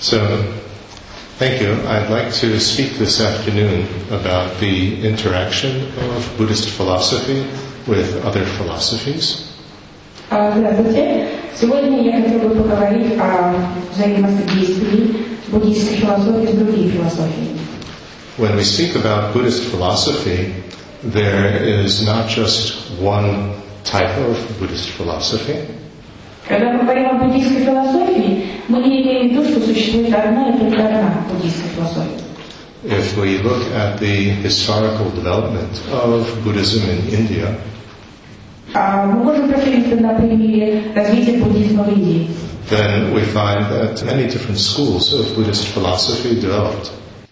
So, thank you. I'd like to speak this afternoon about the interaction of Buddhist philosophy with other philosophies. А, Здравствуйте. Сегодня я хотела бы поговорить о взаимодействии буддийской философии с другими философиями. When we speak about Buddhist philosophy, there is not just one type of Buddhist philosophy, Когда мы говорим о буддийской философии, мы не имеем в виду, что существует одна и только одна буддийская философия. If we look at the historical development of Buddhism in India, А мы можем на примере развития буддизма в Индии. then we find that many different schools of Buddhist philosophy developed.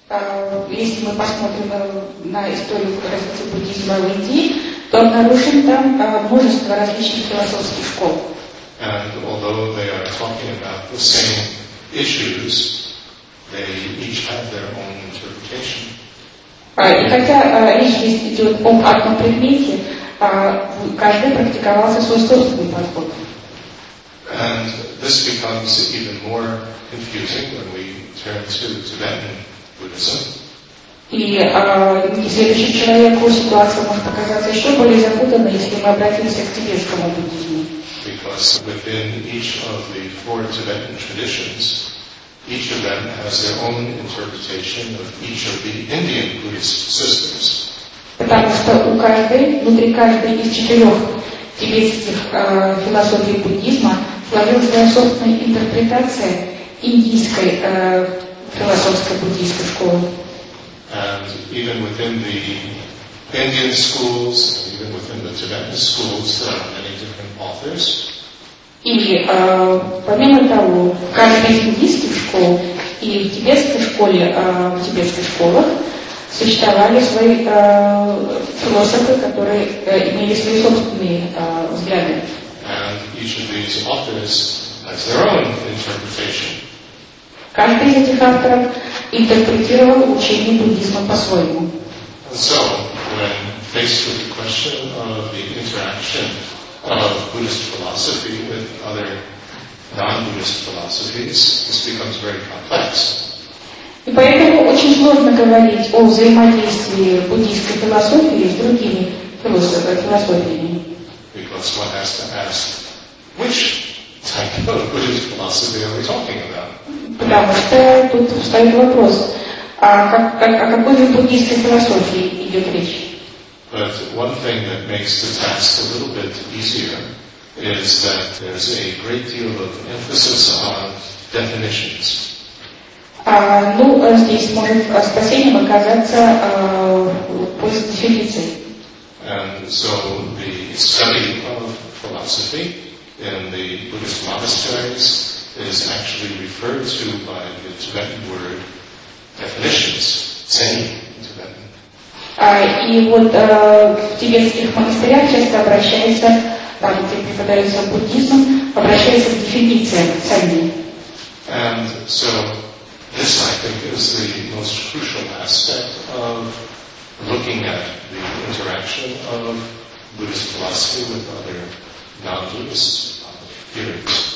А, Если мы посмотрим э, на историю развития буддизма в Индии, то обнаружим там а, множество различных философских школ. And although they are talking about the same issues, they each have their own interpretation. А, И хотя а, речь здесь идет об одном предмете, а, в- каждый практиковался свой собственный подход. And this becomes even more confusing when we turn to Tibetan Buddhism, И а, следующему человеку ситуация может показаться еще более запутанной, если мы обратимся к тибетскому буддизму. because within each of the four Tibetan traditions, each of them has their own interpretation of each of the Indian Buddhist systems. Потому что у каждой, внутри каждой из четырех тибетских э, философий буддизма сложилась своя собственная интерпретация индийской э, философской буддийской школы. And even within the Indian schools, and even within the Tibetan schools, there are many different authors. И э, помимо того, в каждой из буддийских школ и в тибетской школе, э, в тибетских школах существовали свои э, философы, которые э, имели свои собственные э, взгляды. Каждый из этих авторов интерпретировал учение буддизма по-своему. So, when faced with the question of the interaction of Buddhist philosophy with other non-Buddhist philosophies, this becomes very complex. И поэтому очень сложно говорить о взаимодействии буддийской философии с другими философ- философиями. Because one has to ask, which type of Buddhist philosophy are we talking about? Потому что тут встает вопрос, а как- как- о какой буддийской философии идет речь? But one thing that makes the task a little bit easier is that there's a great deal of emphasis on definitions. А, ну, э, здесь может э, спасением оказаться э, поиск дефиниции. And so the study of philosophy in the Buddhist monasteries is actually referred to by the Tibetan word definitions, zen in Tibetan. А, И вот э, в тибетских монастырях часто обращается, там, где преподается буддизм, обращается к дефинициям сами. And so this, I think, is the most crucial aspect of looking at the interaction of Buddhist philosophy with other non-Buddhist theories.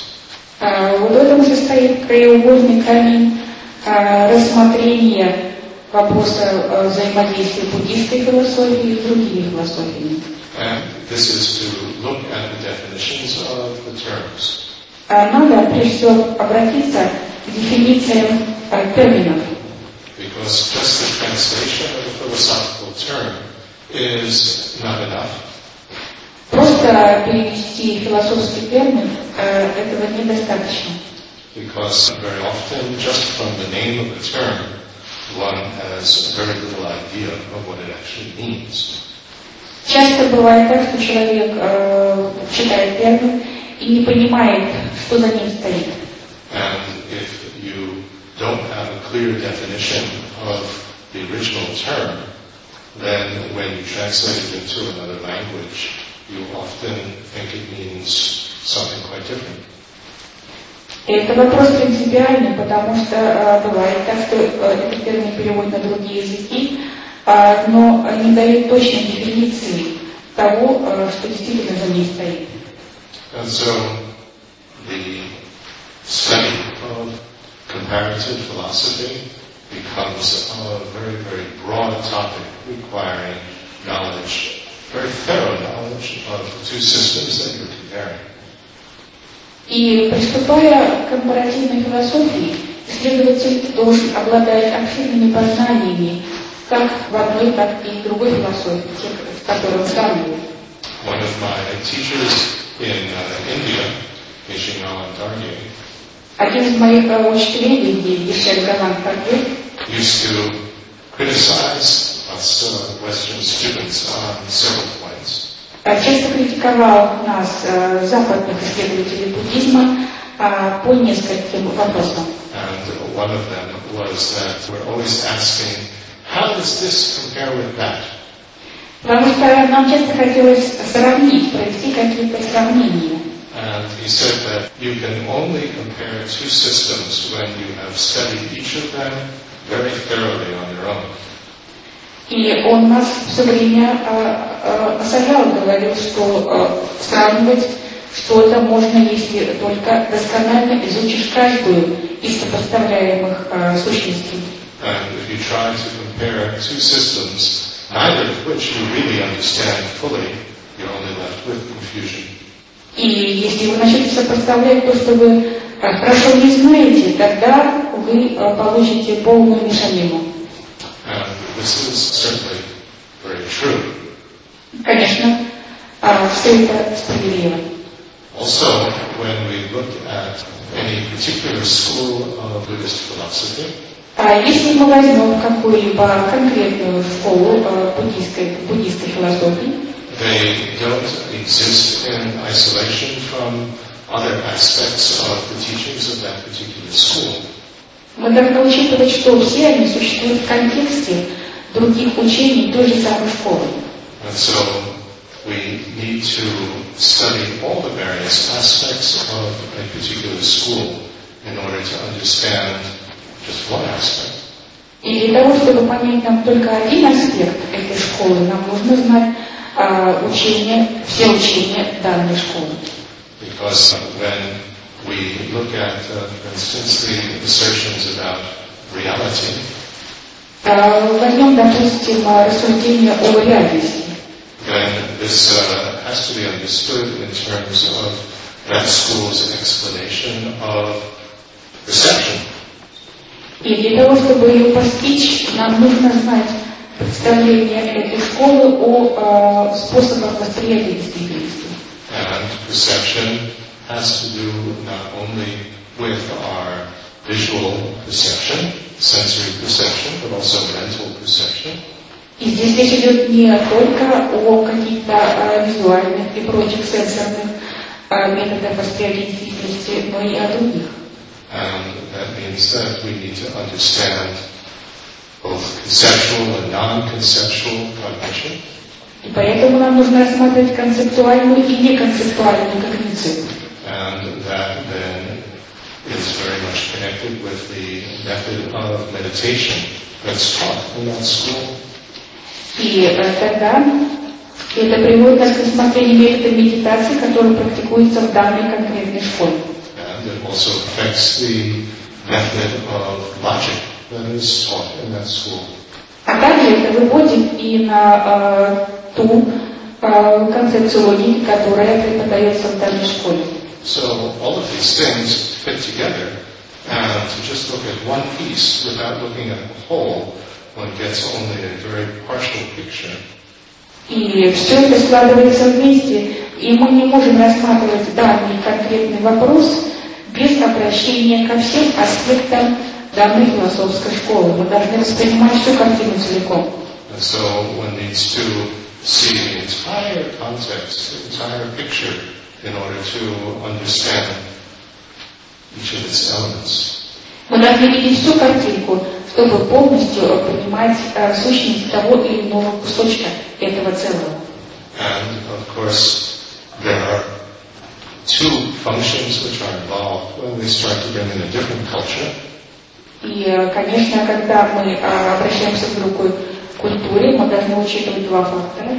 А, вот в этом состоит краеугольный камень а, рассмотрения вопроса а, взаимодействия буддийской философии с другими философиями. And this is to look at the definitions of the terms. А, надо прежде всего обратиться к дефинициям а, терминов. Because just the translation of a philosophical term is not enough. Просто перевести философский термин э, этого недостаточно. Because very often, just from the name of the term, one has very little idea of what it actually means. Часто бывает так, что человек э, читает термин и не понимает, что за ним стоит. And if you don't have a clear definition of the original term, then when you translate it into another language, you often think it means something quite different. Это вопрос принципиальный, потому что э, бывает так, что э, этот термин переводят на другие языки, а, но не дает точной дефиниции того, э, что действительно за ней стоит. And so the study of comparative philosophy becomes a very, very broad topic requiring knowledge, very thorough knowledge of the two systems that you're comparing. И приступая к компаративной философии, исследователь должен обладать обширными познаниями как в одной, так и в другой философии, тех, в которых сравнивает. One of my teachers in uh, India, Darye, Один из моих э, учителей в Индии, Ешель Галан Каргер, used to criticize us uh, Western students on several часто критиковал нас, э, западных исследователей буддизма, э, по нескольким вопросам. And one of them was that we're always asking, how does this compare with that? Потому что нам часто хотелось сравнить, провести какие-то сравнения. And he said that you can only compare two systems when you have studied each of them very thoroughly on your own. И он нас все время э, э, осаждал, говорил, что э, сравнивать что-то можно, если только досконально изучишь каждую из сопоставляемых сущностей. And if you try to compare two systems, neither of which you really understand fully, you're only left with confusion. И если вы начнете сопоставлять то, что вы хорошо не знаете, тогда вы получите полную мешанину. And this is certainly very true. Конечно, э, все это справедливо. Also, when we look at any particular school of Buddhist philosophy, А если мы возьмем какую-либо конкретную школу э, буддийской, буддийской философии, they don't exist in isolation from other aspects of the teachings of that particular school. мы должны учитывать, что все они существуют в контексте других учений той же самой школы. And so we need to study all the various aspects of a particular school in order to understand just one aspect. И для того, чтобы понять нам только один аспект этой школы, нам нужно знать а, учения, все учения данной школы. Because when we look at, uh, for instance, the assertions about reality, А, возьмем, допустим, а, рассуждение о реальности. then this uh, has to be understood in terms of that school's explanation of perception. И для того, чтобы ее постичь, нам нужно знать представление этой школы о а, способах восприятия действительности. And perception has to do not only with our visual perception, sensory perception, but also mental perception. И здесь речь идет не только о каких-то а, визуальных и прочих сенсорных а, методах восприятия действительности, но и о других. And that means that we need to understand both conceptual and non-conceptual cognition. И поэтому нам нужно рассматривать концептуальную и неконцептуальную когницию. And that then is very much connected with the method of meditation that's taught in that school. И тогда это приводит нас к рассмотрению метода медитации, который практикуется в данной конкретной школе. And it also affects the method of logic that is taught in that school. А также это выводит и на э, ту э, концепцию логики, которая преподается в данной школе. So all of these things fit together, and to just look at one piece without looking at the whole, one gets only a very partial picture. И все это складывается вместе, и мы не можем рассматривать данный конкретный вопрос без обращения ко всем аспектам данной философской школы. Мы должны воспринимать всю картину целиком. And so one needs to see the entire context, the entire picture, in order to understand each of its elements. Мы должны видеть всю картинку, чтобы полностью понимать э, сущность того или иного кусочка этого целого. And of course, there are two functions which are involved when we start to bring in a different culture. И, э, конечно, когда мы э, обращаемся к другой культуре, мы должны учитывать два фактора.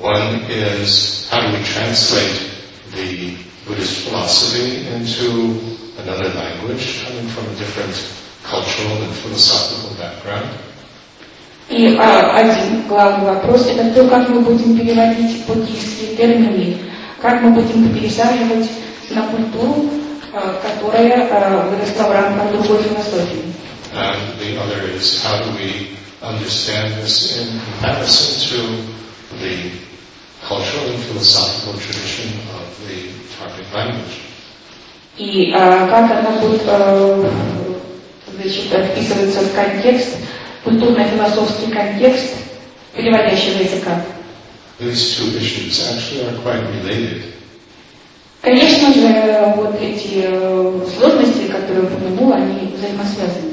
One is how do we translate the Buddhist philosophy into another language, coming from a different cultural and philosophical background. И а, один главный вопрос – это то, как мы будем переводить буддийские термины, как мы будем их пересаживать на культуру, а, которая а, выросла в рамках другой философии. And the other is how do we understand this in comparison to the cultural and philosophical tradition of Target language. И а, как она будет а, значит, вписываться в контекст, культурно-философский контекст переводящего языка. These two issues actually are quite related. Конечно же, вот эти э, сложности, которые упомянул, они взаимосвязаны.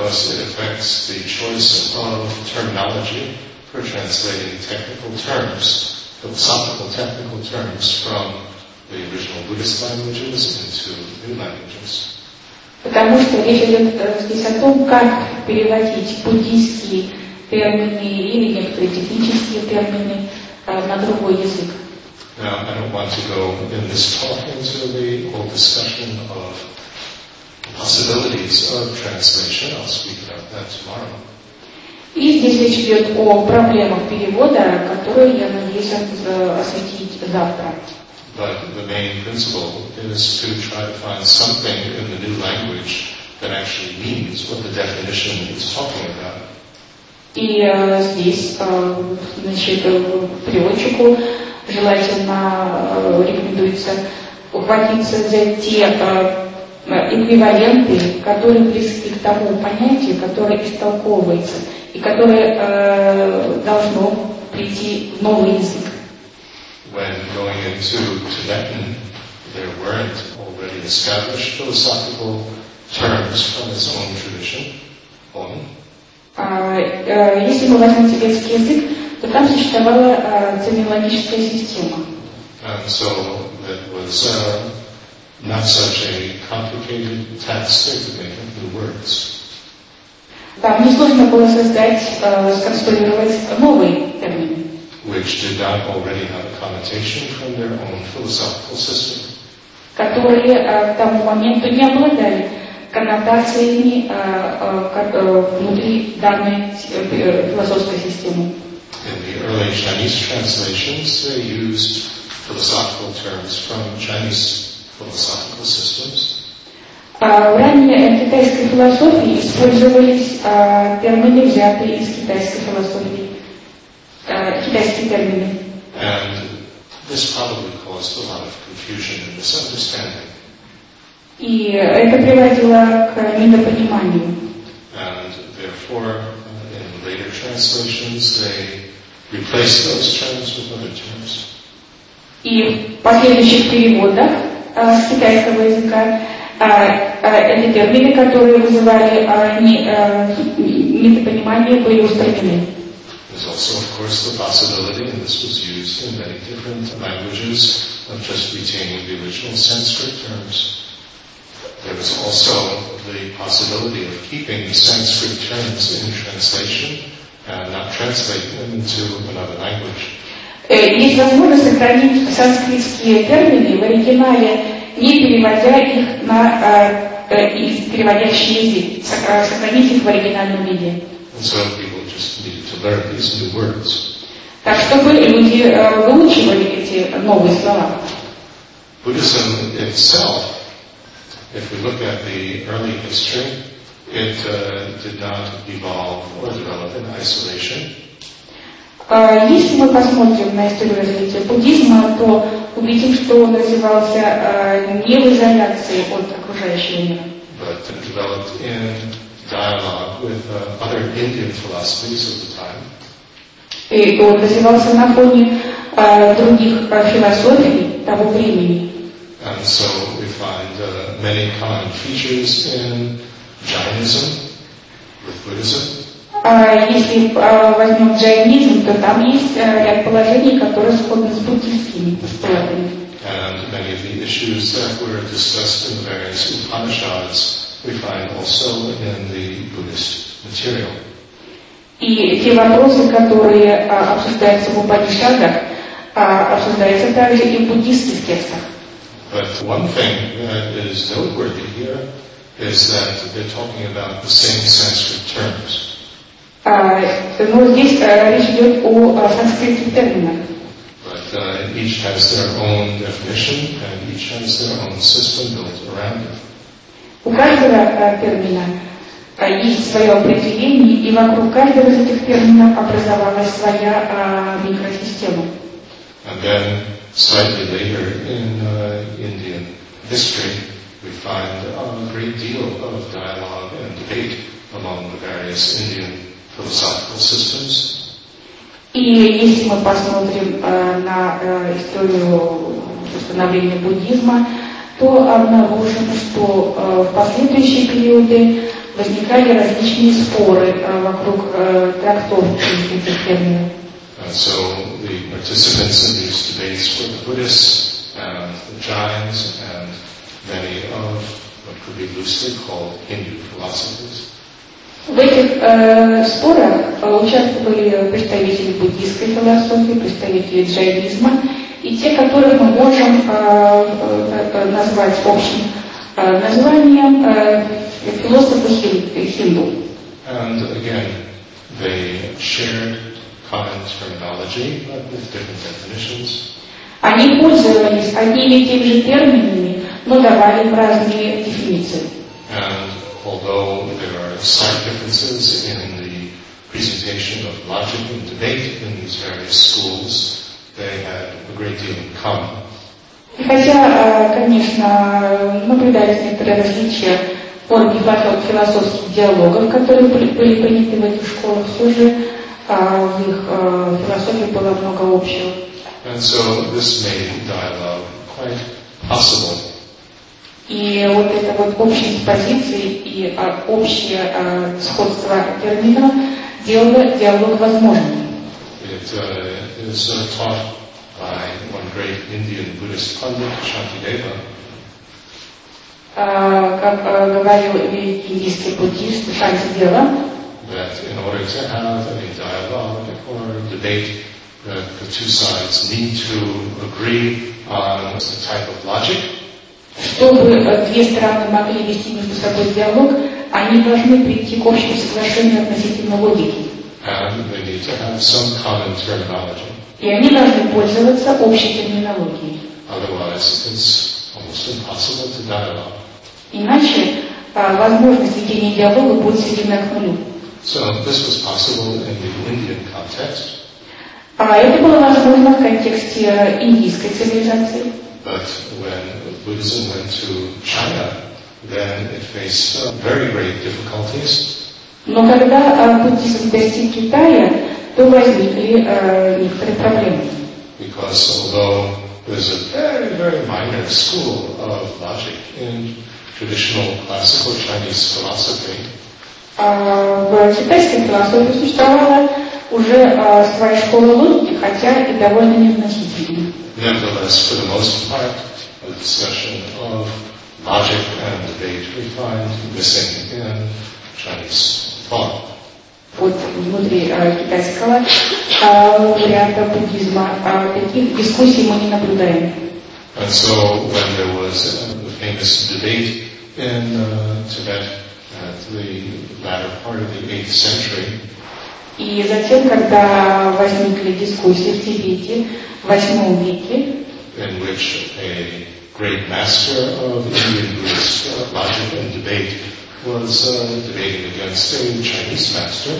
because it affects the choice of terminology for translating technical terms, philosophical technical terms from the original Buddhist languages into new languages. Потому что речь идет здесь о том, как переводить буддийские термины или некоторые технические термины э, на другой язык. Now, I don't want to go in this talk into the whole discussion of possibilities of translation. I'll speak about that tomorrow. И здесь речь идет о проблемах перевода, которые я надеюсь э, осветить завтра. But the main principle is to try to find something in the new language that actually means what the definition is talking about. И э, здесь, э, значит, э, переводчику желательно рекомендуется ухватиться за те эквиваленты, которые близки к тому понятию, которое истолковывается и которое должно прийти в новый язык. When going into Tibetan, there weren't already established philosophical terms from its own tradition. On. А, э, Если мы возьмем тибетский язык, то там существовала э, терминологическая система. And so that was uh, not such a complicated task to make up new words. Там несложно было создать, э, сконструировать новые термины, which did not already have a connotation from their own philosophical system. которые э, к тому моменту не обладали коннотациями э, э, ко- э, внутри данной э, философской системы. In the early Chinese translations, they used philosophical terms from Chinese philosophical systems. А В ранней э, китайской философии использовались э, термины, взятые из китайской философии, э, китайские термины. And this probably caused a lot of confusion and misunderstanding. И это приводило к недопониманию. And therefore, in later translations, they replaced those terms with other terms. И в последующих переводах э, с китайского языка э, э, эти термины, которые вызывали э, не- э, недопонимание, были устранены. There's also, of course, the possibility, and this was used in many different languages, of just retaining the original Sanskrit terms. There was also the possibility of keeping the Sanskrit terms in translation and not translating them into another language. Э, Есть возможность сохранить санскритские термины в оригинале, не переводя их на э, э, из- переводящий язык, сох- э, сохранить их в оригинальном виде. And so people just needed to learn these new words. Так, чтобы люди э, выучивали эти новые слова. Buddhism itself, if we look at the early history, it uh, did not evolve or develop in isolation. Э, Если мы посмотрим на историю развития буддизма, то увидим, что он развивался э, не в изоляции от окружающего мира, but developed in dialogue with uh, other Indian philosophies of the time. и он развивался на фоне э, других э, философий того времени. And so we find uh, many common features in Jainism with Buddhism, А Если э, возьмем джайнизм, то там есть э, ряд положений, которые сходны с буддийскими постулатами. and many of the issues that were discussed in the various Upanishads we find also in the Buddhist material. И те вопросы, которые а, обсуждаются в Упанишадах, а, обсуждаются также и в буддийских текстах. But one thing that is noteworthy here is that they're talking about the same Sanskrit terms. А, Но здесь э, речь идет о э, санскритских терминах. But uh, each has their own definition and each has their own system built around it. У каждого э, термина э, есть свое определение, и вокруг каждого из этих терминов образовалась своя э, микросистема. And then slightly later in uh, Indian history, we find a great deal of dialogue and debate among the various Indian philosophical systems. И если мы посмотрим э, на э, историю становления буддизма, то обнаружим, что э, в последующие периоды возникали различные споры э, вокруг э, трактовки этих терминов. And so the participants in these debates were the Buddhists and the Jains and many of what could be loosely called Hindu philosophers. В этих э, спорах участвовали представители буддийской философии, представители джайнизма и те, которых мы можем э, назвать общим э, названием э, философы хин- хинду. And again, they shared common terminology, but with different definitions. Они пользовались одними и теми же терминами, но давали им разные дефиниции. And although there are slight differences in the presentation of logic and debate in these various schools, they had a great deal in common. И хотя, э, конечно, наблюдались некоторые различия в форме фило- философских диалогов, которые были, приняты в этих школах, все же э, в их э, философии было много общего. And so this made dialogue quite possible. И вот эта вот общность позиций и э, общее э, сходство терминов делало диалог возможным. It uh, is uh, taught by one great Indian Buddhist pundit, Shantideva, Э, Как э, говорил великий индийский буддист Шантидева, that in order to have a dialogue or debate, that the two sides need to agree on the type of logic чтобы э, две стороны могли вести между собой диалог, они должны прийти к общему соглашению относительно логики. and they need to have some common terminology. И они должны пользоваться общей терминологией. Иначе э, возможность ведения диалога будет сведена к нулю. So this was possible in the Indian context, А это было возможно в контексте э, индийской цивилизации. but when Buddhism went to China, then it faced uh, very great difficulties Но когда э, буддизм достиг Китая, то возникли э, некоторые проблемы. because although there's a very, very minor school of logic in traditional classical Chinese philosophy, А В китайской философии существовала уже э, своя школа логики, хотя и довольно незначительная. nevertheless, for the most part, the discussion of logic and debate we find missing in Chinese thought. Вот внутри э, китайского э, варианта буддизма э, таких дискуссий мы не наблюдаем. And so when there was uh, the famous debate in uh, Tibet at the latter part of the 8th century, И затем, когда возникли дискуссии в Тибете в восьмом веке, in which a great master of Indian Buddhist uh, logic and debate was uh, debating against a Chinese master,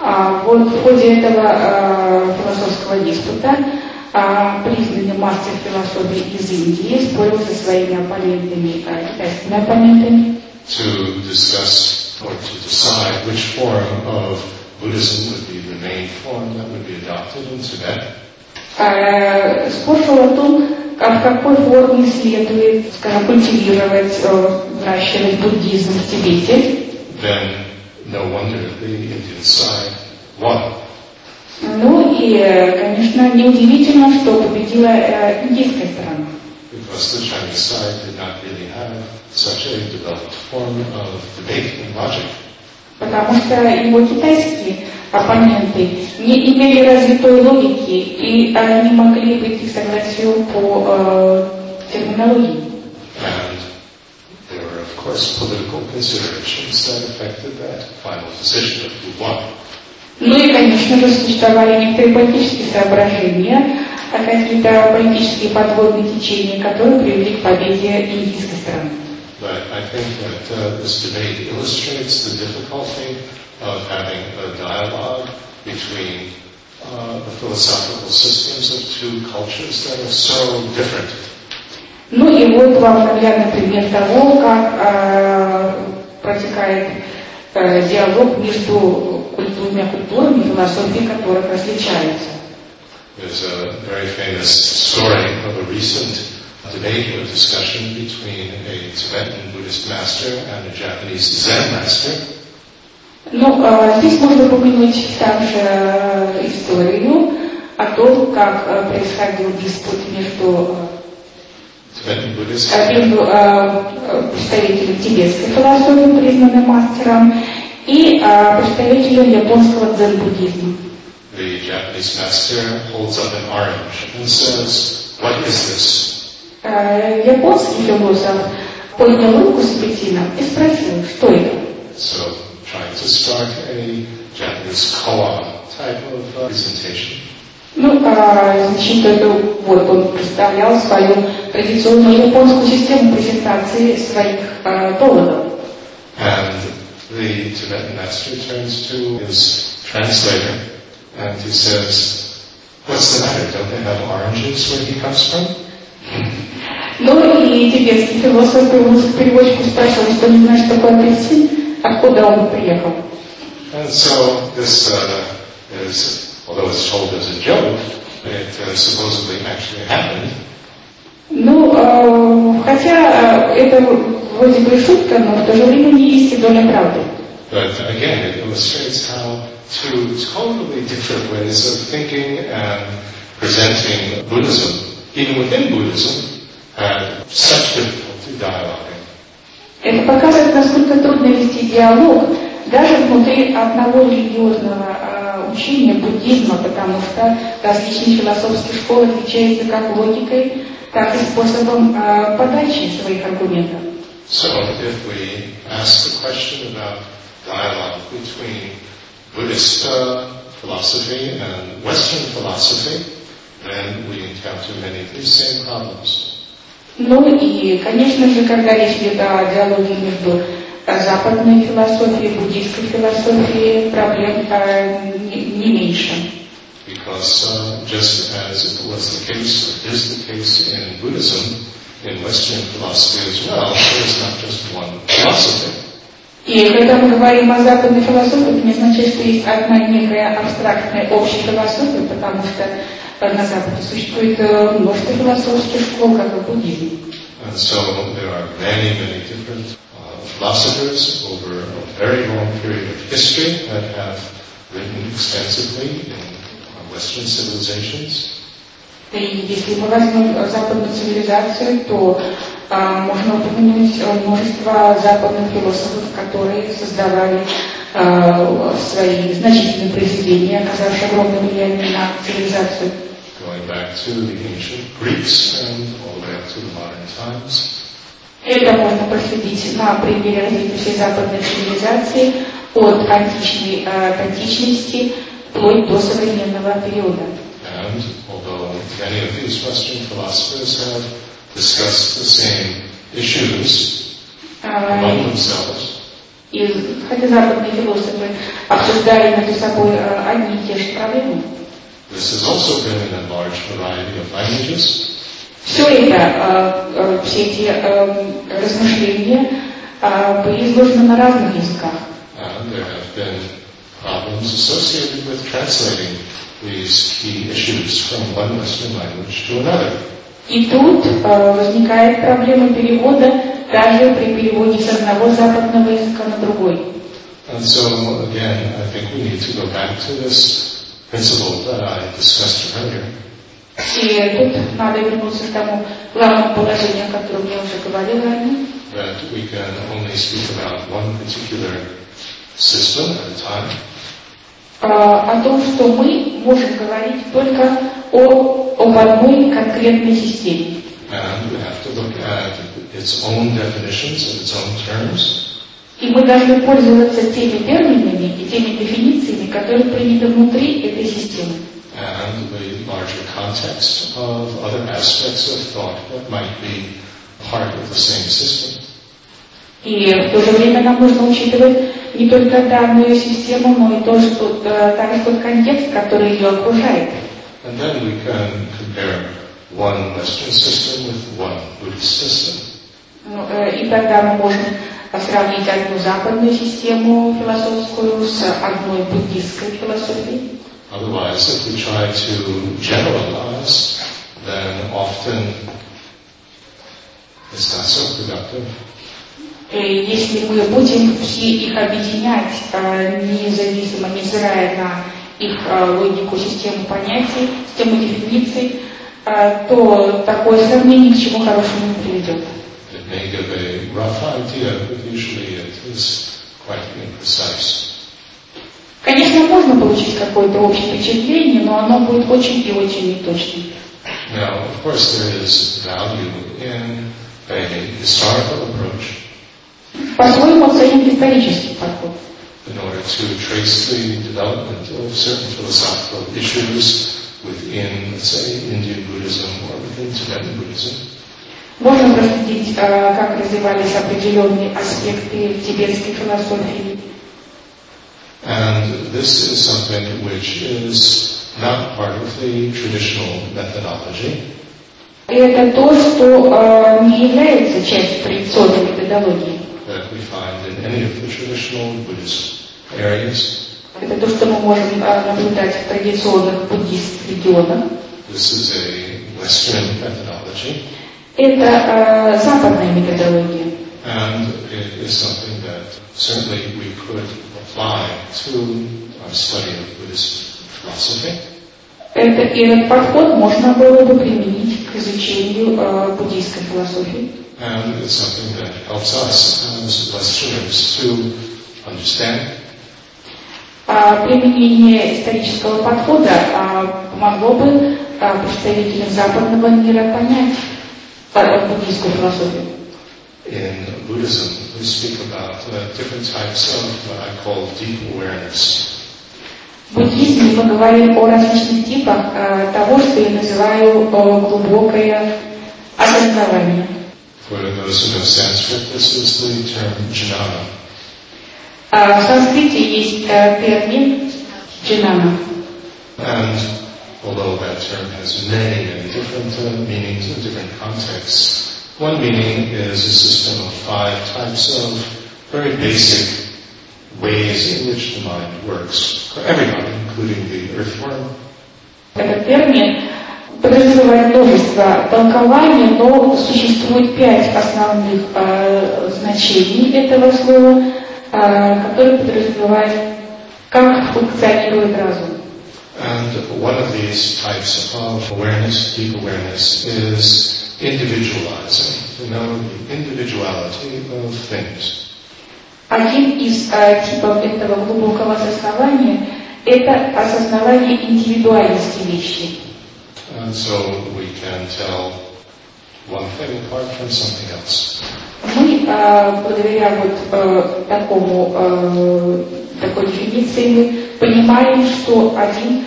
а, вот в ходе этого э, философского диспута а, признанный мастер философии из Индии спорил со своими оппонентами, э, китайскими оппонентами, to discuss or to decide which form of Buddhism would be the main form that would be adopted in Tibet. Э, Спор шел о том, как, в какой форме следует, скажем, культивировать, э, выращивать буддизм в Тибете. Then no wonder the Indian side won. Ну и, э, конечно, неудивительно, что победила э, индийская сторона. because the Chinese side did not really have such a developed form of debate and logic. Потому что его китайские оппоненты не имели развитой логики, и они могли прийти к согласию по э, терминологии. There were, of course, political considerations that affected that final decision of who won. Ну и, конечно же, существовали некоторые политические соображения, а какие-то политические подводные течения, которые привели к победе индийской стороны. But I think that uh, this debate illustrates the difficulty of having a dialogue between uh, the philosophical systems of two cultures that are so different. Ну и вот вам наглядный пример того, как э, протекает э, диалог между куль- двумя культурами, философии которых различаются. There's a very famous story of a recent debate or discussion between a Tibetan Buddhist master and a Japanese Zen master. Ну, э, здесь можно упомянуть также э, историю о том, как э, происходил диспут между, между э, представителем тибетской философии, признанным мастером, и представителем японского дзен-буддизма. The Japanese master holds up an orange and says, What is this? Японский философ поднял руку с апельсином и спросил, что это? So, trying to start a Japanese koan type of uh, presentation. Ну, а, значит, это вот он представлял свою традиционную японскую систему презентации своих а, доводов. And the Tibetan master turns to his translator and he says, What's the matter? Don't they have oranges where he comes from? Ну и тибетский философ русский переводчику спрашивал, что не знаешь, что такое апельсин, откуда он приехал. And so this uh, is, although it's told as a joke, it uh, supposedly actually happened. Ну, а, хотя а, это вроде бы и шутка, но в то же время не есть и доля правды. But again, it illustrates how two totally different ways of thinking and presenting Buddhism, even within Buddhism, had such difficulty dialoguing. Это показывает, насколько трудно вести диалог даже внутри одного религиозного а, учения буддизма, потому что различные философские школы отличаются как логикой, так и способом а, подачи своих аргументов. So if we ask the question about dialogue between Buddhist uh, philosophy and Western philosophy, then we encounter many of these same problems. Ну и, конечно же, когда речь идет о диалоге между западной философией и буддийской философией, проблем а, не, меньше. Because uh, just as it was the case, is the case in Buddhism, in Western philosophy as well, there is not just one philosophy. И когда мы говорим о западной философии, это не означает, что есть одна некая абстрактная общая философия, потому что э, на Западе существует э, множество философских школ, как и в буддизме. And so there are many, many different uh, philosophers over a very long period of history that have written extensively in uh, Western civilizations. И если мы возьмем э, западную цивилизацию, то а, можно упомянуть э, множество западных философов, которые создавали а, свои значительные произведения, оказавшие огромное влияние на цивилизацию. Going back to the ancient Greeks and all the way up to the modern times. Это можно проследить на примере развития всей западной цивилизации от античной, э, античности вплоть до современного периода. And although many of these Western philosophers have discussed the same issues А, among themselves, И хотя западные философы обсуждали между собой э, одни и те же проблемы, this has also been in a large variety of languages. все это, э, э, все эти э, размышления э, были изложены на разных языках. And there have been problems associated with translating these key issues from one Western language to another. И тут э, возникает проблема перевода даже при переводе с одного западного языка на другой. And so, again, I think we need to go back to this principle that I discussed earlier. И тут надо вернуться к тому главному положению, о котором я уже говорила ранее, that we can only speak about one particular system at a time, а, о том, что мы можем говорить только о, об одной конкретной системе. And we have to look at its own definitions of its own terms. И мы должны пользоваться теми терминами и теми дефинициями, которые приняты внутри этой системы. and the larger context of other aspects of thought that might be part of the same system. И в то же время нам нужно учитывать не только данную систему, но и тоже тот, э, также тот контекст, который ее окружает. And then we can compare one Western system with one Buddhist system. Ну, э, И тогда мы можем сравнить одну западную систему философскую с одной буддистской философией. Otherwise, if we try to generalize, then often it's not so productive. И Если мы будем все их объединять, э, независимо, невзирая на их э, логику, систему понятий, систему дефиниций, э, то такое сравнение ни к чему хорошему не приведет. It may give a rough idea, but usually it is quite imprecise. Конечно, можно получить какое-то общее впечатление, но оно будет очень и очень неточным. Now, of course, there is value in a historical approach По-своему оценим исторический подход. in order to trace the development of certain philosophical issues within, let's say, Indian Buddhism or within Tibetan Buddhism. Можно проследить, э, как развивались определенные аспекты тибетской философии. And this is something which is not part of the traditional methodology. И это то, что э, не является частью традиционной методологии. that we find in any of the traditional Buddhist areas. Это то, что мы можем э, наблюдать в традиционных буддистских регионах. This is a Western methodology, Это э, западная методология. and it is something that certainly we could apply to our study of Buddhist philosophy. Это, этот подход можно было бы применить к изучению э, буддийской философии. And it's something that helps us as Westerners to understand А применение исторического подхода а, помогло бы а, представителям западного мира понять буддийскую философию. in Buddhism, we speak about uh, different types of what I call deep awareness. В буддизме мы говорим о различных типах а, того, что я называю а, глубокое осознавание. For those who know Sanskrit, this is the term jnana. А, в санскрите есть а, термин джинана. And although that term has many, many different uh, meanings in different contexts, one meaning is a system of five types of very basic ways in which the mind works for everybody, including the earthworm. Этот термин подразумевает множество толкований, но существует пять основных э, значений этого слова, э, которые подразумевают, как функционирует разум. And one of these types of awareness, deep awareness, is individualizing, to know the individuality of things. Один из э, типов этого глубокого осознавания – это осознавание индивидуальности вещи. And so we can tell one thing apart from something else. Мы, э, благодаря вот э, такому, э, такой дефиниции, мы понимаем, что один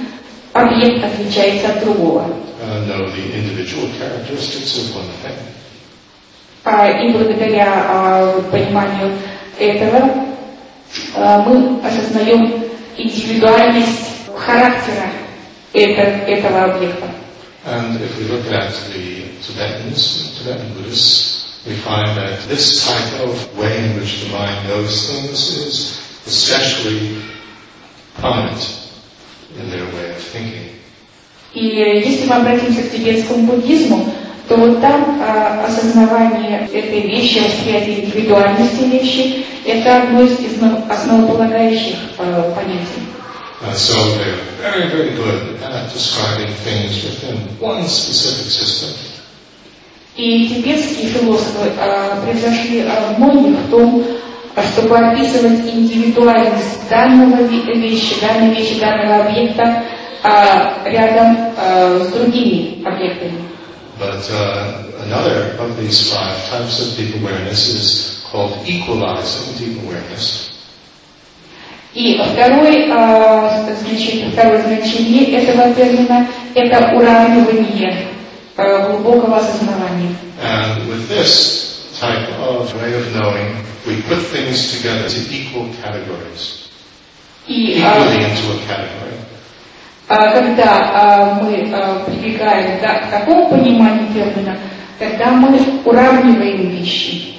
объект отличается от другого. Uh. А, И благодаря а, пониманию этого а, мы осознаем индивидуальность характера это- этого объекта. And if we look at the Tibetans, Tibetan Buddhists, we find that this type of way in which the mind knows things is especially prominent in their way of thinking. И если мы обратимся к тибетскому буддизму, то вот там а, осознавание этой вещи, восприятие индивидуальности вещи, это одно из основополагающих а, понятий. Uh, so they're very, very good at describing things within one specific system. И тибетские философы а, превзошли а, многих в том, а, чтобы описывать индивидуальность данного вещи, данной вещи, данного объекта а, рядом а, с другими объектами. But uh, another of these five types of deep awareness is called equalizing deep awareness. И второй, э, значит, второе значение этого термина – это уравнивание э, глубокого осознавания. And with this type of way of knowing, we put things together to equal categories, И э, equally into a category. а, когда э, мы прибегаем к такому пониманию термина, тогда мы уравниваем вещи.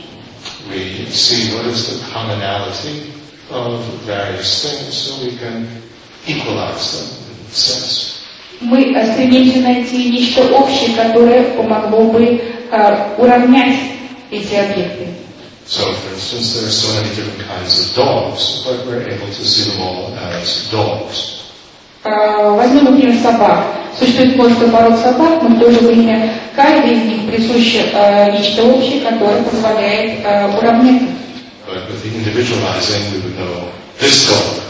We see what is the commonality of various things so we can equalize them in sense. Мы стремимся найти нечто общее, которое помогло бы уравнять эти объекты. So, for instance, there are so many different kinds of dogs, but we're able to see them all as dogs. Э, Возьмем, например, собак. Существует множество пород собак, но в то же время каждой из них присуще э, нечто общее, которое позволяет э, уравнять их. But with the individualizing, we would know this dog.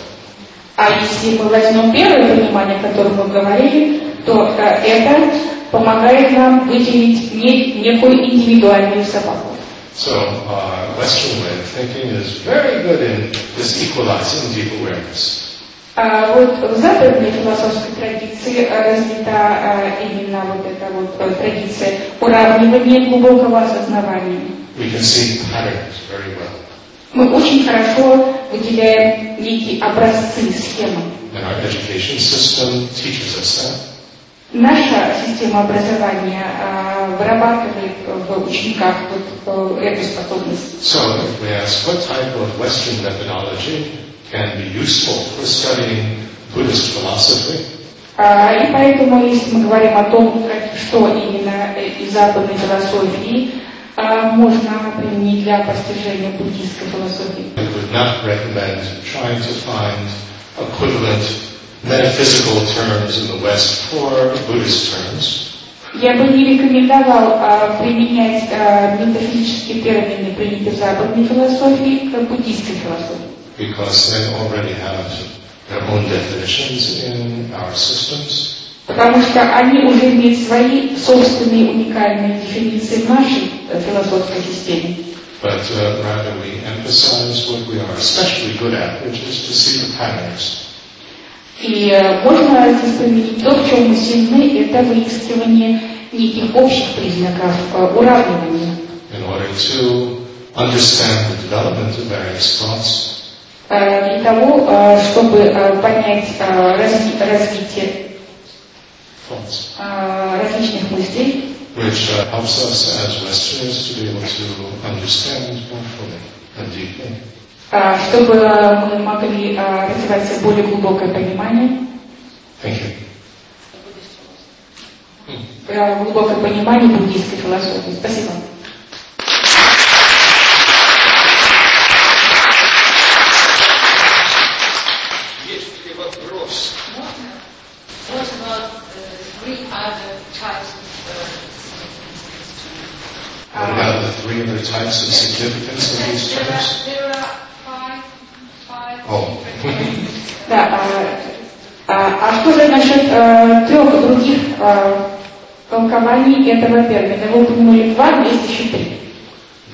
А если мы возьмем первое понимание, о котором мы говорили, то это помогает нам выделить не- некую индивидуальную собаку. So, our Western way of thinking is very good in this equalizing deep awareness. А вот в западной философской традиции э, развита э, именно вот эта вот э, традиция уравнивания глубокого осознавания. We can see patterns very well. Мы очень хорошо выделяем некие образцы, схемы. And our education system teaches us that. Наша система образования э, вырабатывает в учениках вот, э, эту способность. So, if we ask what type of Western methodology can be useful for studying Buddhist philosophy, А, И поэтому, если мы говорим о том, что именно э, из западной философии а, можно применить для постижения буддийской философии, I would not recommend trying to find equivalent metaphysical terms in the West for Buddhist terms. я бы не рекомендовал а, применять а, метафизические термины, принятые в западной философии, к буддийской философии. because they already have their own definitions in our systems. Потому что они уже имеют свои собственные уникальные дефиниции в нашей э, философской системе. But uh, rather we emphasize what we are especially good at, which is to see the patterns. И э, можно здесь применить то, в чем мы сильны, это выискивание неких общих признаков э, уравнивания. Э, Для того, чтобы понять разви- развитие различных мыслей, which uh, helps us as Westerners to be able to understand more fully and deeply. Э, чтобы э, мы могли э, развивать себе более глубокое понимание, Thank you. э, глубокое понимание буддийской философии. Спасибо. What about the three other types of significance of these there, terms? Are, there are five, five Oh. different Да, а, а- а что же насчет э, трех других э, толкований этого термина? Вы упомянули два, но есть еще три.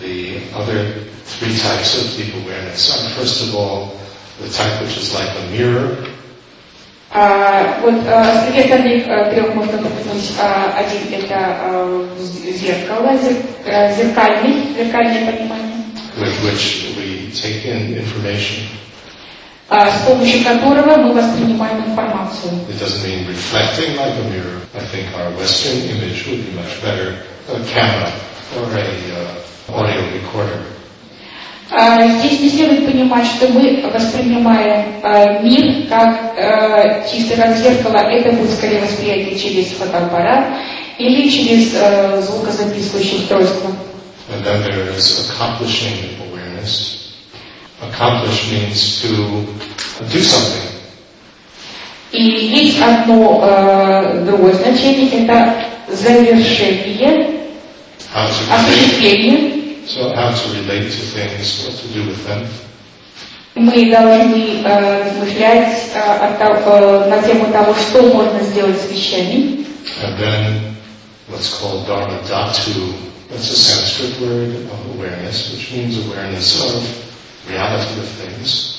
The other three types of deep awareness are, first of all, the type which is like a mirror, А, вот э, среди остальных э, трех можно упомянуть а, один это э, з- зеркало, зер- э, зеркальный, зеркальное понимание, with which we take in information. а, с помощью которого мы воспринимаем информацию. It doesn't mean reflecting like a mirror. I think our Western image would be much better a camera or a uh, audio recorder. Здесь не следует понимать, что мы воспринимаем э, мир как э, чисто как зеркало. Это будет скорее восприятие через фотоаппарат или через э, звукозаписывающее устройство. And then there is accomplishing. Accomplish means to do something. И есть одно э, другое значение, это завершение, How to relate, осуществление. so how to relate to things, what to do with them. Мы должны э, размышлять э, о том- э, на тему того, что можно сделать с вещами. And then what's called Dharma Dhatu. That's a Sanskrit word of awareness, which means awareness of of things.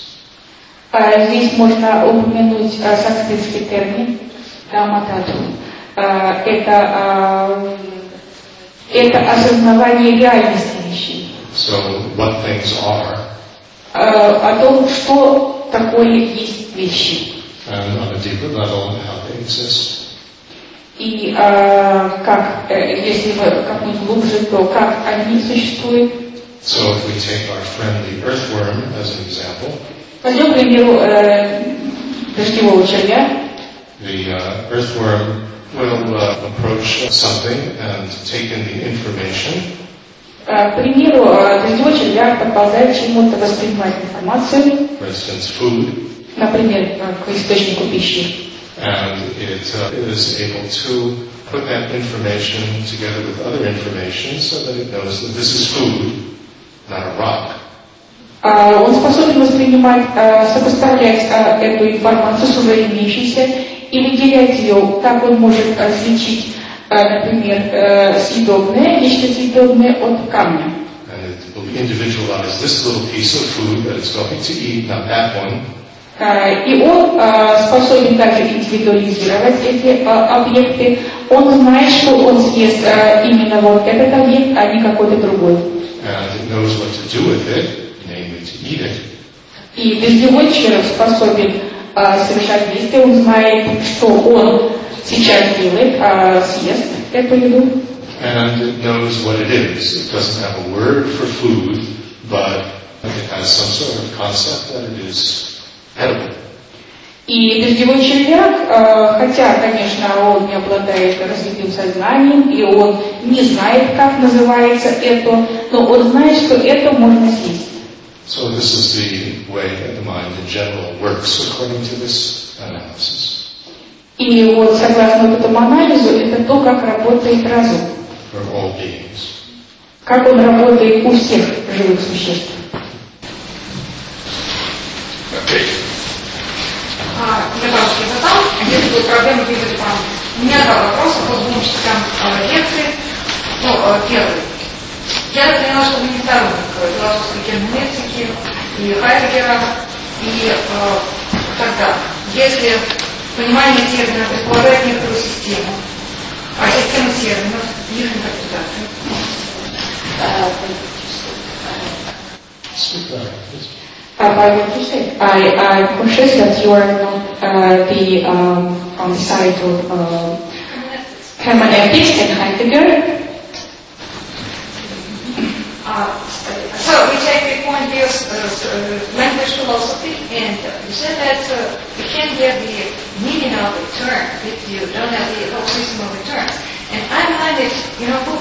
А Здесь можно упомянуть а, санскритский термин Даматату. А, Это, а, это осознавание реальности вещей. So, what things are, О том, что такое есть вещи. and on a deeper level, how they exist. И как, э, если вы копнуть глубже, то как они существуют. So, if we take our friendly earthworm as an example, Возьмем, к примеру, э, дождевого червя. the uh, earthworm will uh, approach something and take in the information, Э, К примеру, э, дождевой червяк подползает к чему-то, воспринимает информацию, for instance, food, например, э, к источнику пищи. and it uh, is able to put that information together with other information so that it knows that this is food, Он способен воспринимать, э, сопоставлять э, эту информацию с уже имеющейся и выделять ее. Так он может отличить, например, э, съедобное, нечто съедобное от камня. And it will individualize this little piece of food that it's going to eat, not that one, Э, И он способен также индивидуализировать эти объекты. Он знает, что он съест именно вот этот объект, а не какой-то другой. And it knows what to do with it, namely to eat it. И дождевой червь способен э, совершать действия, он знает, что он сейчас делает, а съест эту еду. And it knows what it is. It doesn't have a word for food, but it has some sort of concept that it is edible. И дождевой червяк, э, хотя, конечно, он не обладает развитым сознанием, и он не знает, как называется это, но он знает, что это можно съесть. So this is the way that the mind in general works according to this analysis И вот, согласно вот этому анализу, это то, как работает разум, for all beings. как он работает у всех живых существ. А, я бабушке задал, если будут проблемы, видели там. У меня два вопроса по двум частям э, лекции. Ну, э, первый. Я поняла, что вы не сторонник философской герменевтики и Хайдегера. И э, тогда, если понимание термина предполагает некоторую систему, а система терминов, их интерпретация. Uh, by what you say, I, I'm conscious that you are not uh, the um, on the side of uh, hermeneutics and Heidegger. Uh, so we take the point of uh, uh, language philosophy, and uh, you said that uh, you can't get the meaning of a term if you don't have the whole system of the terms. And I find it, you know, who?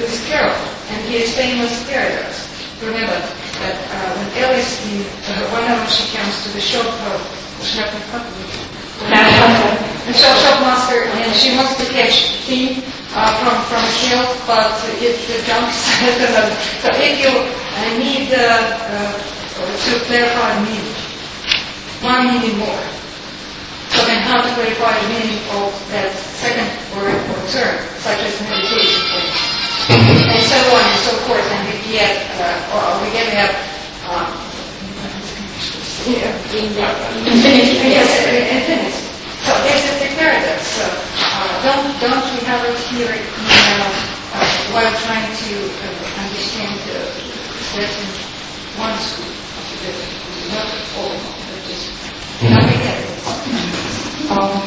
Lewis Carroll, and his famous paradox. Remember that uh, when Alice, in, uh, one of them, she comes to the shop of Schnappen and shop, shop master, and she wants to catch uh, from from a hill, but it uh, jumps. so if you uh, need uh, uh, to clarify meaning, one meaning more. So then how to clarify the meaning of that second word or term, such as meditation, for and so on and so forth, and we get, uh, or we get to have, um, Infinity. Yes, infinity. So this is the paradox. So uh, don't don't we have it here in uh, uh, while trying to uh, understand uh, certain one school of the not all, but just not together. Um,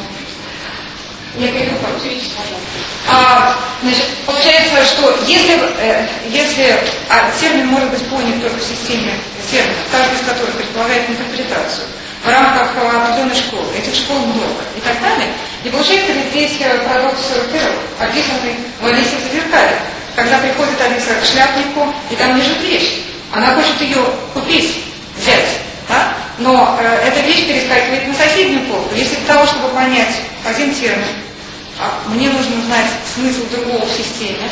значит, получается, что если, э, если а, термин может быть понят только в системе терминов, каждый из которых предполагает интерпретацию в рамках э, определенной школы, этих школ много и так далее, и получается здесь э, парадокс 41 описанный в Алисе в зеркале, когда приходит Алиса к шляпнику, и там лежит вещь. Она хочет ее купить, взять, да? но э, эта вещь перескакивает на соседнюю полку. Если для того, чтобы понять один термин, а мне нужно знать смысл другого в системе.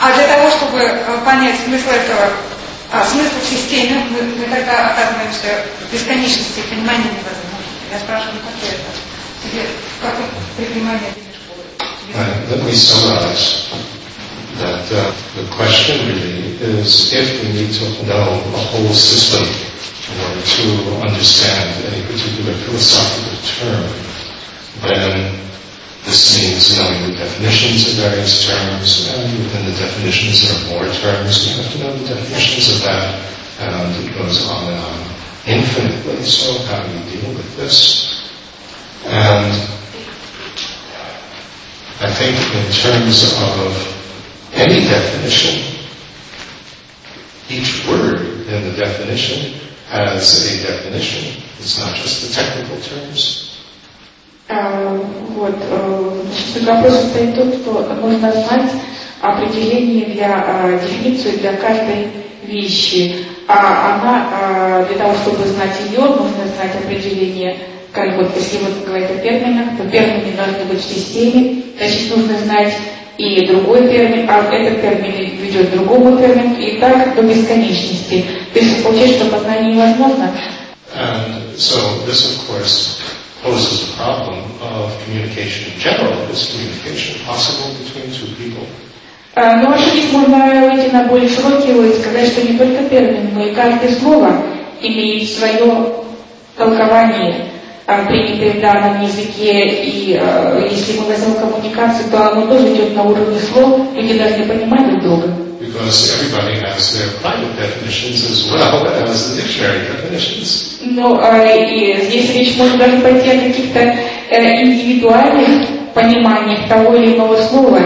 А для того, чтобы э, понять смысл этого, а, смысл в системе, мы, мы тогда оказываемся в бесконечности, понимания невозможно. Я спрашиваю, как это? Тебе, как при понимании этой школы? Uh, let me summarize that uh, the question really is if we need to know a whole system in order to understand any particular philosophical term, then this means knowing the definitions of various terms, and within the definitions there are more terms. You have to know the definitions of that, and it goes on and on infinitely. So how do you deal with this? And I think in terms of any definition, each word in the definition has a definition. It's not just the technical terms. А, Вот, э, значит, вопрос состоит в том, что нужно знать определение для, а, дефиницию для каждой вещи. А она, а, для того, чтобы знать ее, нужно знать определение, как вот, если вот говорить о терминах, то термины должны быть в системе, значит, нужно знать и другой термин, а этот термин ведет к другому термину, и так до бесконечности. То есть получается, что познание невозможно, And so this, of course, poses a problem of communication in general. Is communication possible between two people? А, Но ошибить можно выйти на более широкий уровень, сказать, что не только термин, но и каждое слово имеет свое толкование, а, принятое в данном языке. И а, если мы возьмем коммуникацию, то оно тоже идет на уровне слов, люди должны понимать друг друга. Because everybody has their private definitions as well as the dictionary definitions. Но а, и здесь речь может даже пойти о каких-то э, индивидуальных пониманиях того или иного слова,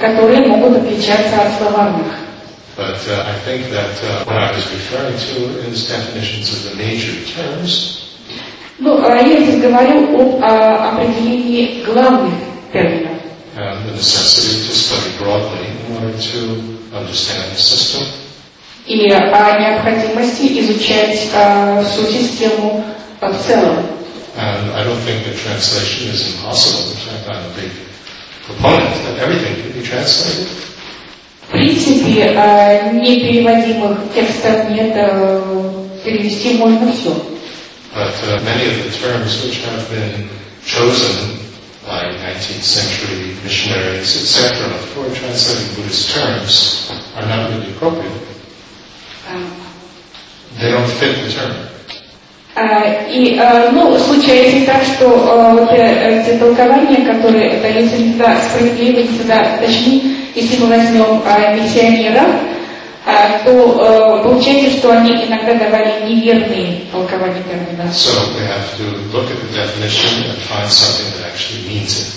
которые могут отличаться от словарных. But uh, I think that uh, what I was referring to is definitions of the major terms. Ну, а я здесь говорю об а, определении главных терминов. and the necessity to study broadly in order to understand the system. и о необходимости изучать а, всю систему а, в целом. And I don't think that translation is impossible. In fact, I'm a big proponent that everything can be translated. В принципе, а, непереводимых текстов нет, а, перевести можно все. But uh, many of the terms which have been chosen by 19th century missionaries, etc., for translating Buddhist terms are not really appropriate. They don't fit the term. А, И, а, ну, случается так, что а, вот, э, эти толкования, которые даются не всегда справедливы, не всегда точны, если мы возьмем миссионеров, то э, получается, что они иногда давали неверные толкования термина. So we have to look at the definition and find something that actually means it.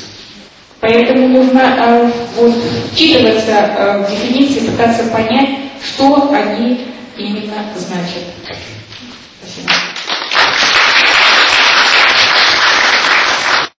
Поэтому нужно э, вот, вчитываться э, в дефиниции, пытаться понять, что они именно значат. You.